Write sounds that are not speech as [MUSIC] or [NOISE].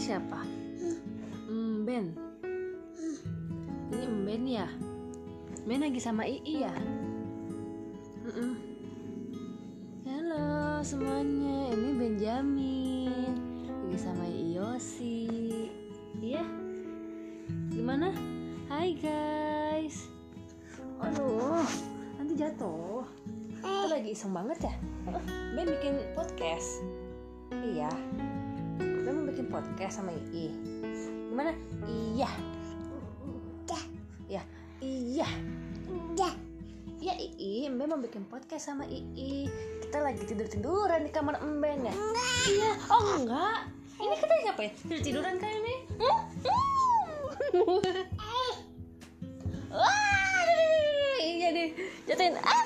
siapa? Hmm, Ben. Ini Ben ya? Ben lagi sama Ii ya? Mm-mm. Halo semuanya, ini Benjamin lagi sama Yosi. Iya? Gimana? Hai guys. Aduh, nanti jatuh. Itu lagi iseng banget ya? Hah? Ben bikin podcast. Iya. Podcast sama Ii. Gimana? Iya. Ya. Iya. Ya Ii, Embe mau bikin podcast sama Ii. Kita lagi tidur-tiduran di kamar Emben ya? Iya. Oh enggak. Ini kita ngapain? Tidur-tiduran kan ini? Hmm? Hmm. [LAUGHS] Wah, iya deh. Jatuhin. Ah,